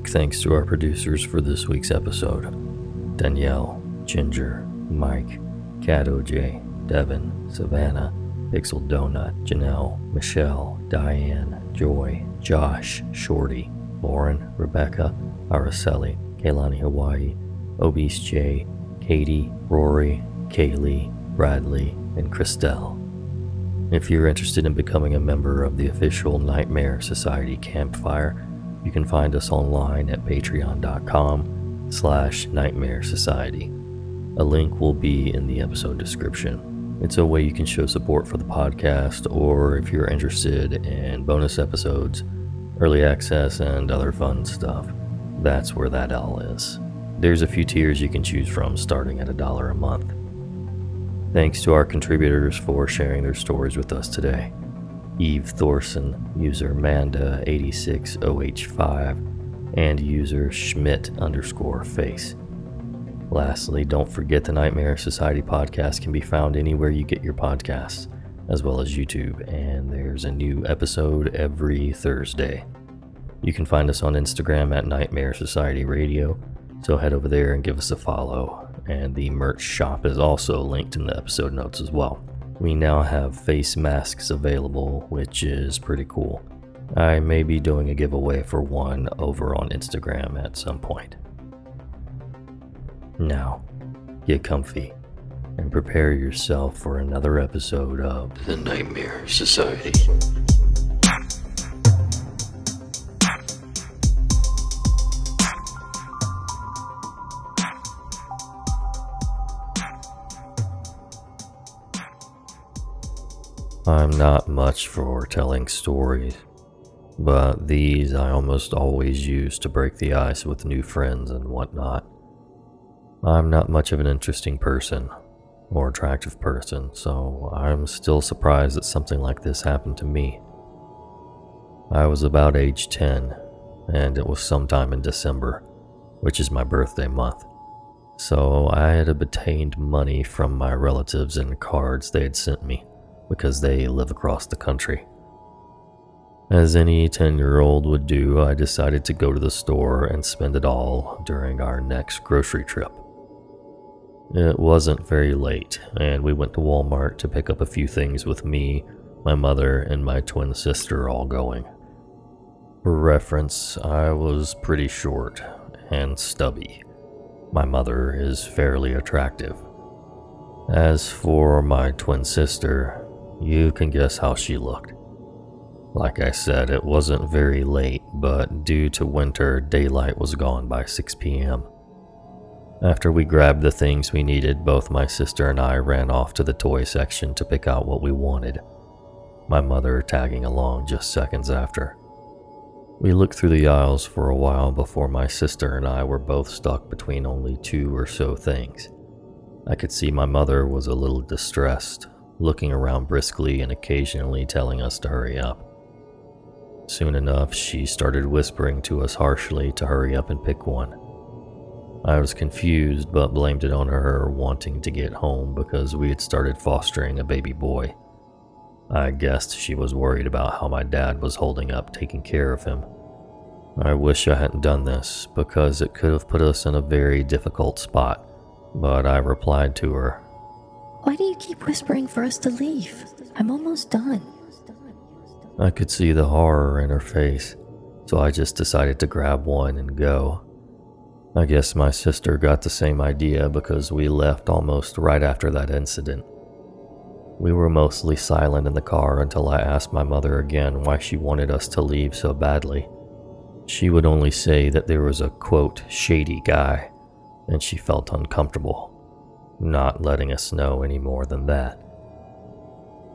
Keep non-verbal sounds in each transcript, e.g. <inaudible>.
Big thanks to our producers for this week's episode Danielle, Ginger, Mike, Cat OJ, Devin, Savannah, Pixel Donut, Janelle, Michelle, Diane, Joy, Josh, Shorty, Lauren, Rebecca, Araceli, Kaylani Hawaii, Obese J, Katie, Rory, Kaylee, Bradley, and Christelle. If you're interested in becoming a member of the official Nightmare Society Campfire, you can find us online at patreon.com slash nightmare society. A link will be in the episode description. It's a way you can show support for the podcast, or if you're interested in bonus episodes, early access, and other fun stuff, that's where that all is. There's a few tiers you can choose from starting at a dollar a month. Thanks to our contributors for sharing their stories with us today. Eve Thorson, user Manda860H5, and user Schmidt underscore face. Lastly, don't forget the Nightmare Society podcast can be found anywhere you get your podcasts, as well as YouTube, and there's a new episode every Thursday. You can find us on Instagram at Nightmare Society Radio, so head over there and give us a follow. And the merch shop is also linked in the episode notes as well. We now have face masks available, which is pretty cool. I may be doing a giveaway for one over on Instagram at some point. Now, get comfy and prepare yourself for another episode of The Nightmare Society. I'm not much for telling stories, but these I almost always use to break the ice with new friends and whatnot. I'm not much of an interesting person or attractive person, so I'm still surprised that something like this happened to me. I was about age 10, and it was sometime in December, which is my birthday month. So I had obtained money from my relatives in cards they had sent me because they live across the country. As any 10 year old would do, I decided to go to the store and spend it all during our next grocery trip. It wasn't very late, and we went to Walmart to pick up a few things with me, my mother, and my twin sister all going. For reference, I was pretty short and stubby. My mother is fairly attractive. As for my twin sister, you can guess how she looked. Like I said, it wasn't very late, but due to winter, daylight was gone by 6 p.m. After we grabbed the things we needed, both my sister and I ran off to the toy section to pick out what we wanted, my mother tagging along just seconds after. We looked through the aisles for a while before my sister and I were both stuck between only two or so things. I could see my mother was a little distressed, looking around briskly and occasionally telling us to hurry up. Soon enough, she started whispering to us harshly to hurry up and pick one. I was confused, but blamed it on her wanting to get home because we had started fostering a baby boy. I guessed she was worried about how my dad was holding up taking care of him. I wish I hadn't done this because it could have put us in a very difficult spot, but I replied to her why do you keep whispering for us to leave? I'm almost done. I could see the horror in her face, so I just decided to grab one and go. I guess my sister got the same idea because we left almost right after that incident. We were mostly silent in the car until I asked my mother again why she wanted us to leave so badly. She would only say that there was a quote, shady guy, and she felt uncomfortable not letting us know any more than that.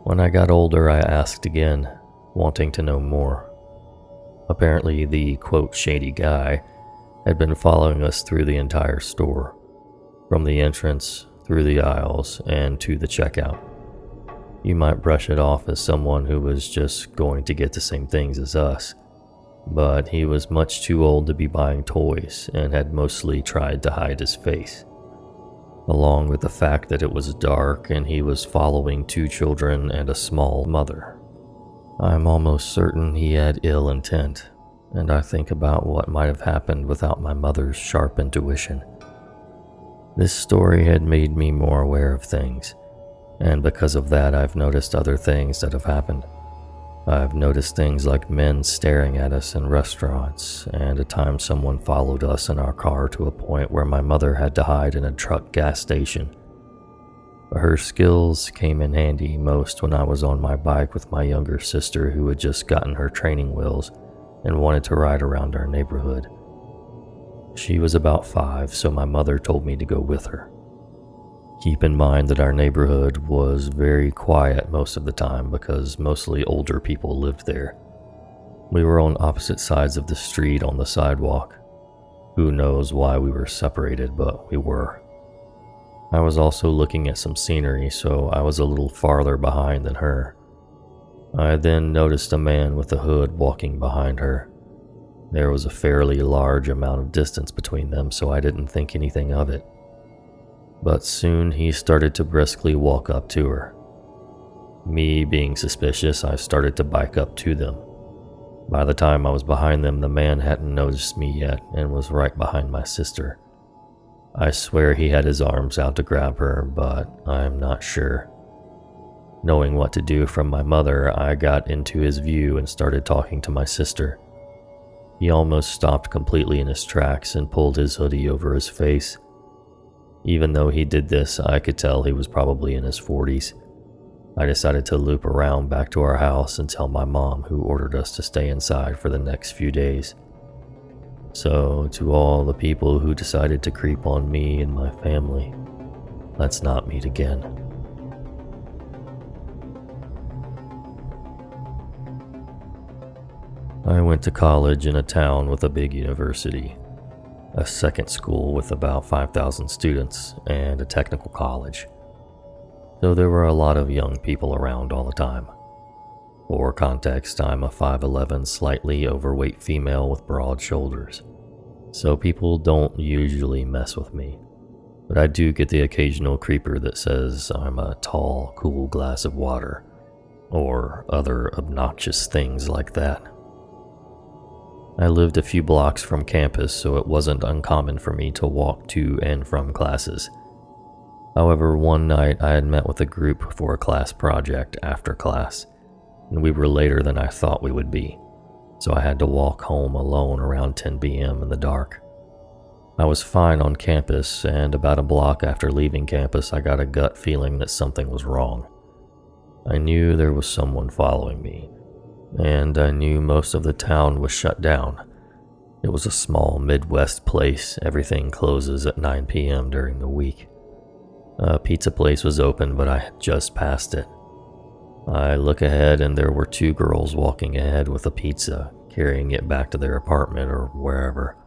When I got older, I asked again, wanting to know more. Apparently, the quote shady guy had been following us through the entire store, from the entrance, through the aisles, and to the checkout. You might brush it off as someone who was just going to get the same things as us, but he was much too old to be buying toys and had mostly tried to hide his face along with the fact that it was dark and he was following two children and a small mother. I'm almost certain he had ill intent, and I think about what might have happened without my mother's sharp intuition. This story had made me more aware of things, and because of that, I've noticed other things that have happened. I've noticed things like men staring at us in restaurants, and a time someone followed us in our car to a point where my mother had to hide in a truck gas station. Her skills came in handy most when I was on my bike with my younger sister who had just gotten her training wheels and wanted to ride around our neighborhood. She was about five, so my mother told me to go with her. Keep in mind that our neighborhood was very quiet most of the time because mostly older people lived there. We were on opposite sides of the street on the sidewalk. Who knows why we were separated, but we were. I was also looking at some scenery, so I was a little farther behind than her. I then noticed a man with a hood walking behind her. There was a fairly large amount of distance between them, so I didn't think anything of it. But soon he started to briskly walk up to her. Me being suspicious, I started to bike up to them. By the time I was behind them, the man hadn't noticed me yet and was right behind my sister. I swear he had his arms out to grab her, but I'm not sure. Knowing what to do from my mother, I got into his view and started talking to my sister. He almost stopped completely in his tracks and pulled his hoodie over his face. Even though he did this, I could tell he was probably in his 40s. I decided to loop around back to our house and tell my mom, who ordered us to stay inside for the next few days. So, to all the people who decided to creep on me and my family, let's not meet again. I went to college in a town with a big university, a second school with about 5,000 students, and a technical college. So there were a lot of young people around all the time. For context, I'm a 5'11, slightly overweight female with broad shoulders. So people don't usually mess with me. But I do get the occasional creeper that says I'm a tall, cool glass of water, or other obnoxious things like that. I lived a few blocks from campus, so it wasn't uncommon for me to walk to and from classes. However, one night I had met with a group for a class project after class, and we were later than I thought we would be, so I had to walk home alone around 10 p.m. in the dark. I was fine on campus, and about a block after leaving campus, I got a gut feeling that something was wrong. I knew there was someone following me, and I knew most of the town was shut down. It was a small Midwest place, everything closes at 9 p.m. during the week. A pizza place was open, but I had just passed it. I look ahead, and there were two girls walking ahead with a pizza, carrying it back to their apartment or wherever.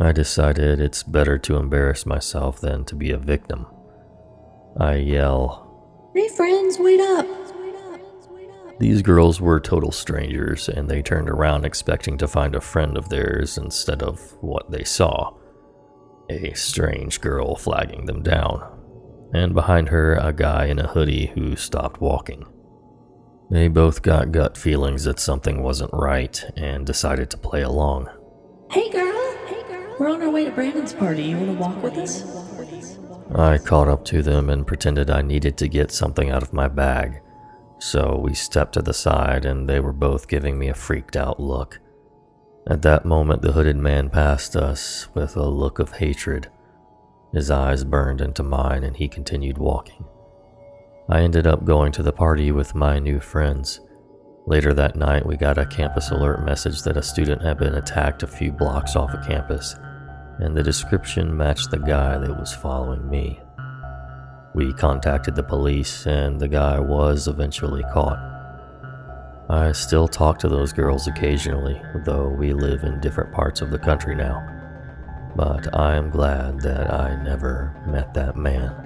I decided it's better to embarrass myself than to be a victim. I yell, Hey, friends, wait up! These girls were total strangers, and they turned around expecting to find a friend of theirs instead of what they saw a strange girl flagging them down, and behind her, a guy in a hoodie who stopped walking. They both got gut feelings that something wasn't right and decided to play along. Hey, girl! Hey, girl! We're on our way to Brandon's party. You want to walk with us? I caught up to them and pretended I needed to get something out of my bag so we stepped to the side, and they were both giving me a freaked out look. At that moment, the hooded man passed us with a look of hatred. His eyes burned into mine, and he continued walking. I ended up going to the party with my new friends. Later that night, we got a campus alert message that a student had been attacked a few blocks off of campus, and the description matched the guy that was following me. We contacted the police, and the guy was eventually caught. I still talk to those girls occasionally, though we live in different parts of the country now. But I am glad that I never met that man.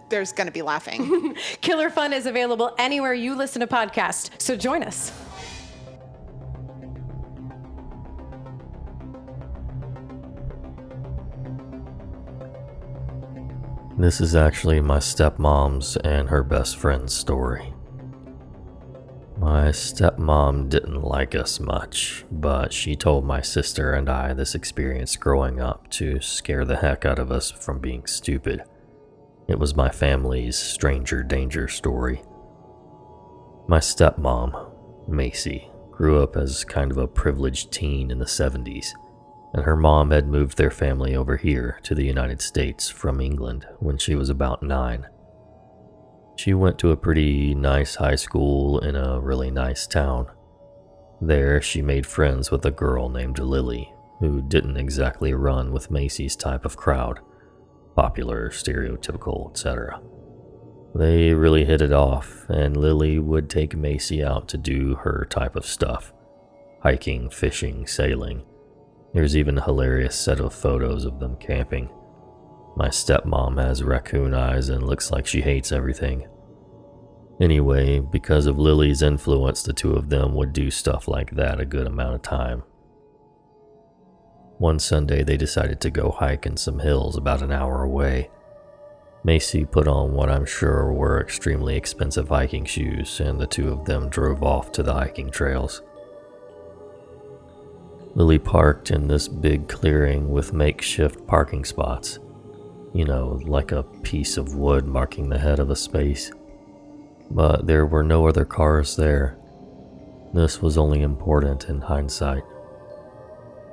there's going to be laughing. <laughs> Killer Fun is available anywhere you listen to podcasts, so join us. This is actually my stepmom's and her best friend's story. My stepmom didn't like us much, but she told my sister and I this experience growing up to scare the heck out of us from being stupid. It was my family's stranger danger story. My stepmom, Macy, grew up as kind of a privileged teen in the 70s, and her mom had moved their family over here to the United States from England when she was about nine. She went to a pretty nice high school in a really nice town. There, she made friends with a girl named Lily, who didn't exactly run with Macy's type of crowd popular, stereotypical, etc. They really hit it off, and Lily would take Macy out to do her type of stuff hiking, fishing, sailing. There's even a hilarious set of photos of them camping. My stepmom has raccoon eyes and looks like she hates everything. Anyway, because of Lily's influence, the two of them would do stuff like that a good amount of time. One Sunday, they decided to go hike in some hills about an hour away. Macy put on what I'm sure were extremely expensive hiking shoes, and the two of them drove off to the hiking trails. Lily parked in this big clearing with makeshift parking spots. You know, like a piece of wood marking the head of a space. But there were no other cars there. This was only important in hindsight.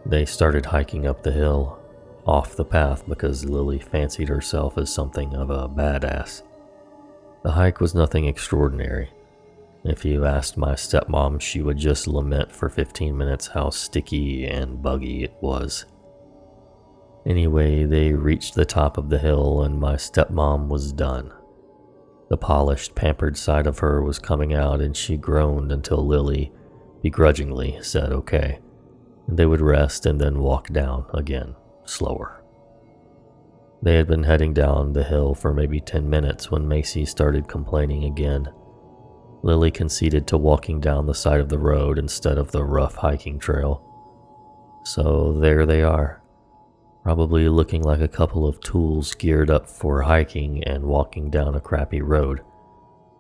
They started hiking up the hill, off the path because Lily fancied herself as something of a badass. The hike was nothing extraordinary. If you asked my stepmom, she would just lament for 15 minutes how sticky and buggy it was. Anyway, they reached the top of the hill and my stepmom was done. The polished, pampered side of her was coming out and she groaned until Lily, begrudgingly, said okay. They would rest and then walk down again, slower. They had been heading down the hill for maybe 10 minutes when Macy started complaining again. Lily conceded to walking down the side of the road instead of the rough hiking trail. So there they are, probably looking like a couple of tools geared up for hiking and walking down a crappy road.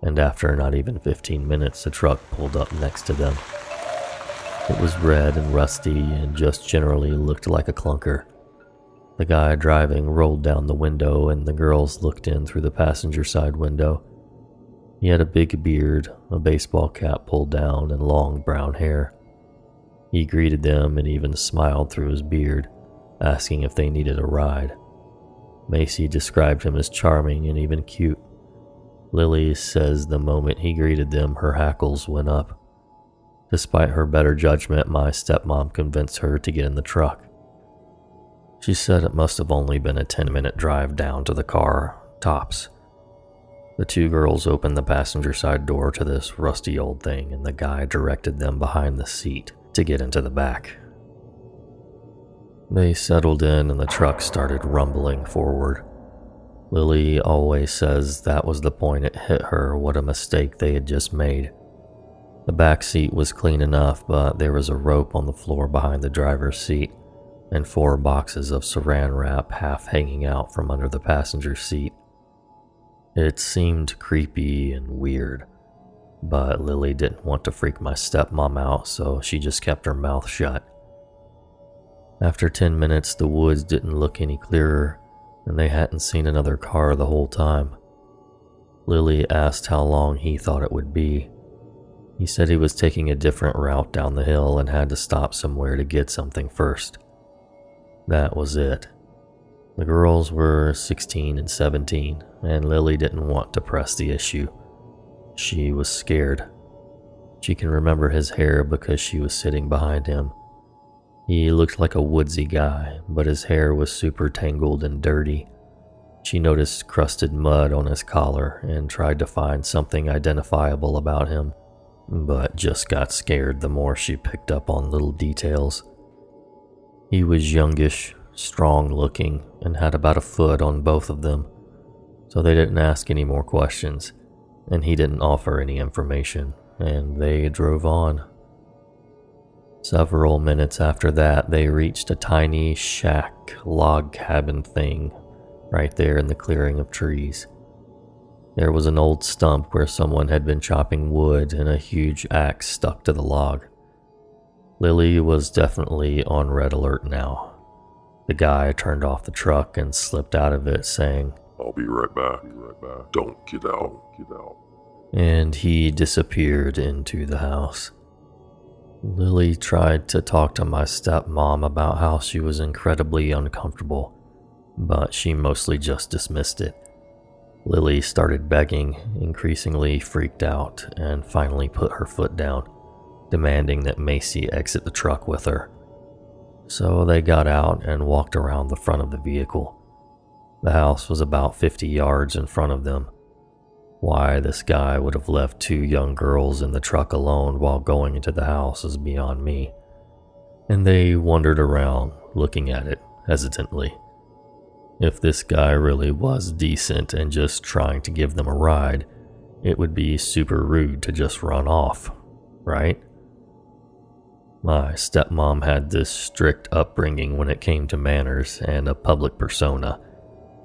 And after not even 15 minutes, a truck pulled up next to them. It was red and rusty and just generally looked like a clunker. The guy driving rolled down the window and the girls looked in through the passenger side window. He had a big beard, a baseball cap pulled down, and long brown hair. He greeted them and even smiled through his beard, asking if they needed a ride. Macy described him as charming and even cute. Lily says the moment he greeted them, her hackles went up. Despite her better judgment, my stepmom convinced her to get in the truck. She said it must have only been a 10 minute drive down to the car, tops. The two girls opened the passenger side door to this rusty old thing, and the guy directed them behind the seat to get into the back. They settled in, and the truck started rumbling forward. Lily always says that was the point it hit her what a mistake they had just made. The back seat was clean enough, but there was a rope on the floor behind the driver's seat and four boxes of saran wrap half hanging out from under the passenger seat. It seemed creepy and weird, but Lily didn't want to freak my stepmom out, so she just kept her mouth shut. After 10 minutes, the woods didn't look any clearer, and they hadn't seen another car the whole time. Lily asked how long he thought it would be, he said he was taking a different route down the hill and had to stop somewhere to get something first. That was it. The girls were 16 and 17, and Lily didn't want to press the issue. She was scared. She can remember his hair because she was sitting behind him. He looked like a woodsy guy, but his hair was super tangled and dirty. She noticed crusted mud on his collar and tried to find something identifiable about him, but just got scared the more she picked up on little details. He was youngish, strong looking, and had about a foot on both of them, so they didn't ask any more questions, and he didn't offer any information, and they drove on. Several minutes after that, they reached a tiny shack log cabin thing right there in the clearing of trees. There was an old stump where someone had been chopping wood and a huge axe stuck to the log. Lily was definitely on red alert now. The guy turned off the truck and slipped out of it, saying, I'll be right back. Be right back. Don't get out. Get out. And he disappeared into the house. Lily tried to talk to my stepmom about how she was incredibly uncomfortable, but she mostly just dismissed it. Lily started begging, increasingly freaked out, and finally put her foot down, demanding that Macy exit the truck with her. So they got out and walked around the front of the vehicle. The house was about 50 yards in front of them. Why this guy would have left two young girls in the truck alone while going into the house is beyond me. And they wandered around, looking at it hesitantly. If this guy really was decent and just trying to give them a ride, it would be super rude to just run off, right? My stepmom had this strict upbringing when it came to manners and a public persona,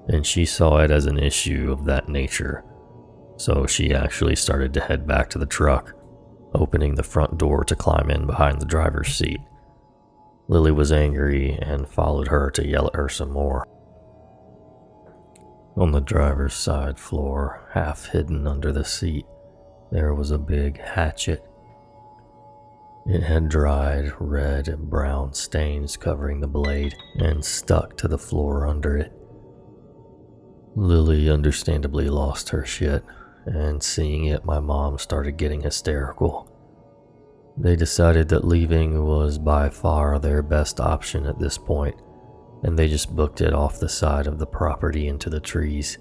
and she saw it as an issue of that nature so she actually started to head back to the truck, opening the front door to climb in behind the driver's seat. Lily was angry and followed her to yell at her some more. On the driver's side floor, half hidden under the seat, there was a big hatchet. It had dried red and brown stains covering the blade and stuck to the floor under it. Lily understandably lost her shit and seeing it, my mom started getting hysterical. They decided that leaving was by far their best option at this point, and they just booked it off the side of the property into the trees.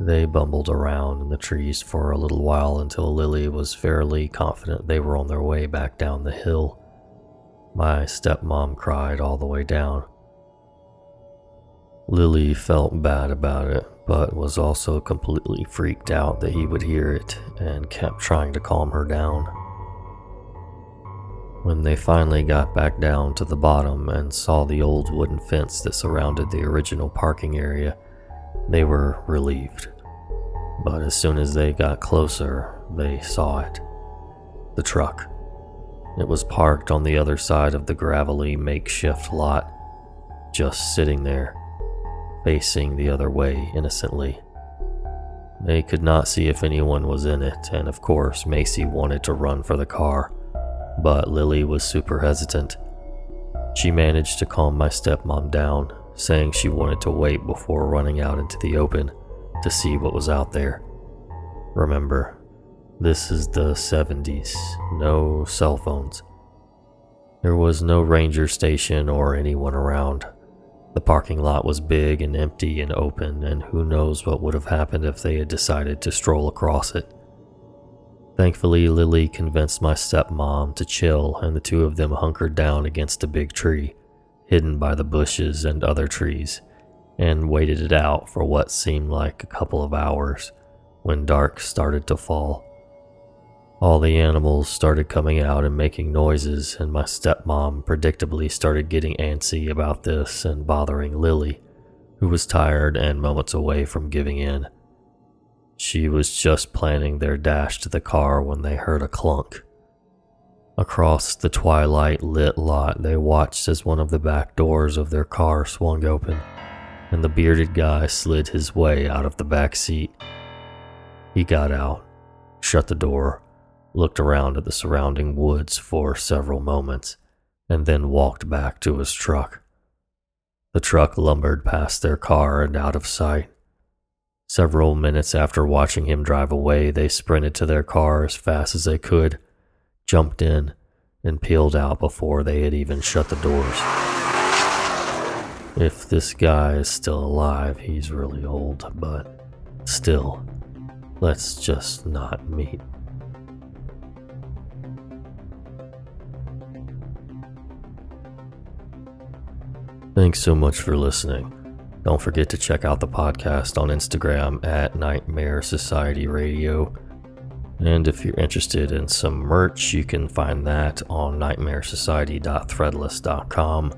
They bumbled around in the trees for a little while until Lily was fairly confident they were on their way back down the hill. My stepmom cried all the way down. Lily felt bad about it, but was also completely freaked out that he would hear it and kept trying to calm her down. When they finally got back down to the bottom and saw the old wooden fence that surrounded the original parking area, they were relieved. But as soon as they got closer, they saw it. The truck. It was parked on the other side of the gravelly makeshift lot, just sitting there facing the other way innocently. They could not see if anyone was in it, and of course, Macy wanted to run for the car, but Lily was super hesitant. She managed to calm my stepmom down, saying she wanted to wait before running out into the open to see what was out there. Remember, this is the 70s, no cell phones. There was no ranger station or anyone around. The parking lot was big and empty and open, and who knows what would have happened if they had decided to stroll across it. Thankfully, Lily convinced my stepmom to chill, and the two of them hunkered down against a big tree, hidden by the bushes and other trees, and waited it out for what seemed like a couple of hours when dark started to fall. All the animals started coming out and making noises, and my stepmom predictably started getting antsy about this and bothering Lily, who was tired and moments away from giving in. She was just planning their dash to the car when they heard a clunk. Across the twilight lit lot, they watched as one of the back doors of their car swung open, and the bearded guy slid his way out of the back seat. He got out, shut the door, looked around at the surrounding woods for several moments, and then walked back to his truck. The truck lumbered past their car and out of sight. Several minutes after watching him drive away, they sprinted to their car as fast as they could, jumped in, and peeled out before they had even shut the doors. If this guy is still alive, he's really old, but still, let's just not meet. Thanks so much for listening. Don't forget to check out the podcast on Instagram at Nightmare Society Radio. And if you're interested in some merch, you can find that on nightmaresociety.threadless.com.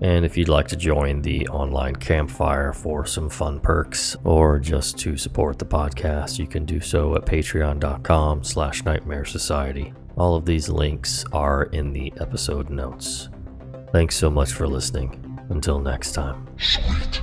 And if you'd like to join the online campfire for some fun perks or just to support the podcast, you can do so at patreon.com slash nightmare society. All of these links are in the episode notes. Thanks so much for listening. Until next time. Sweet.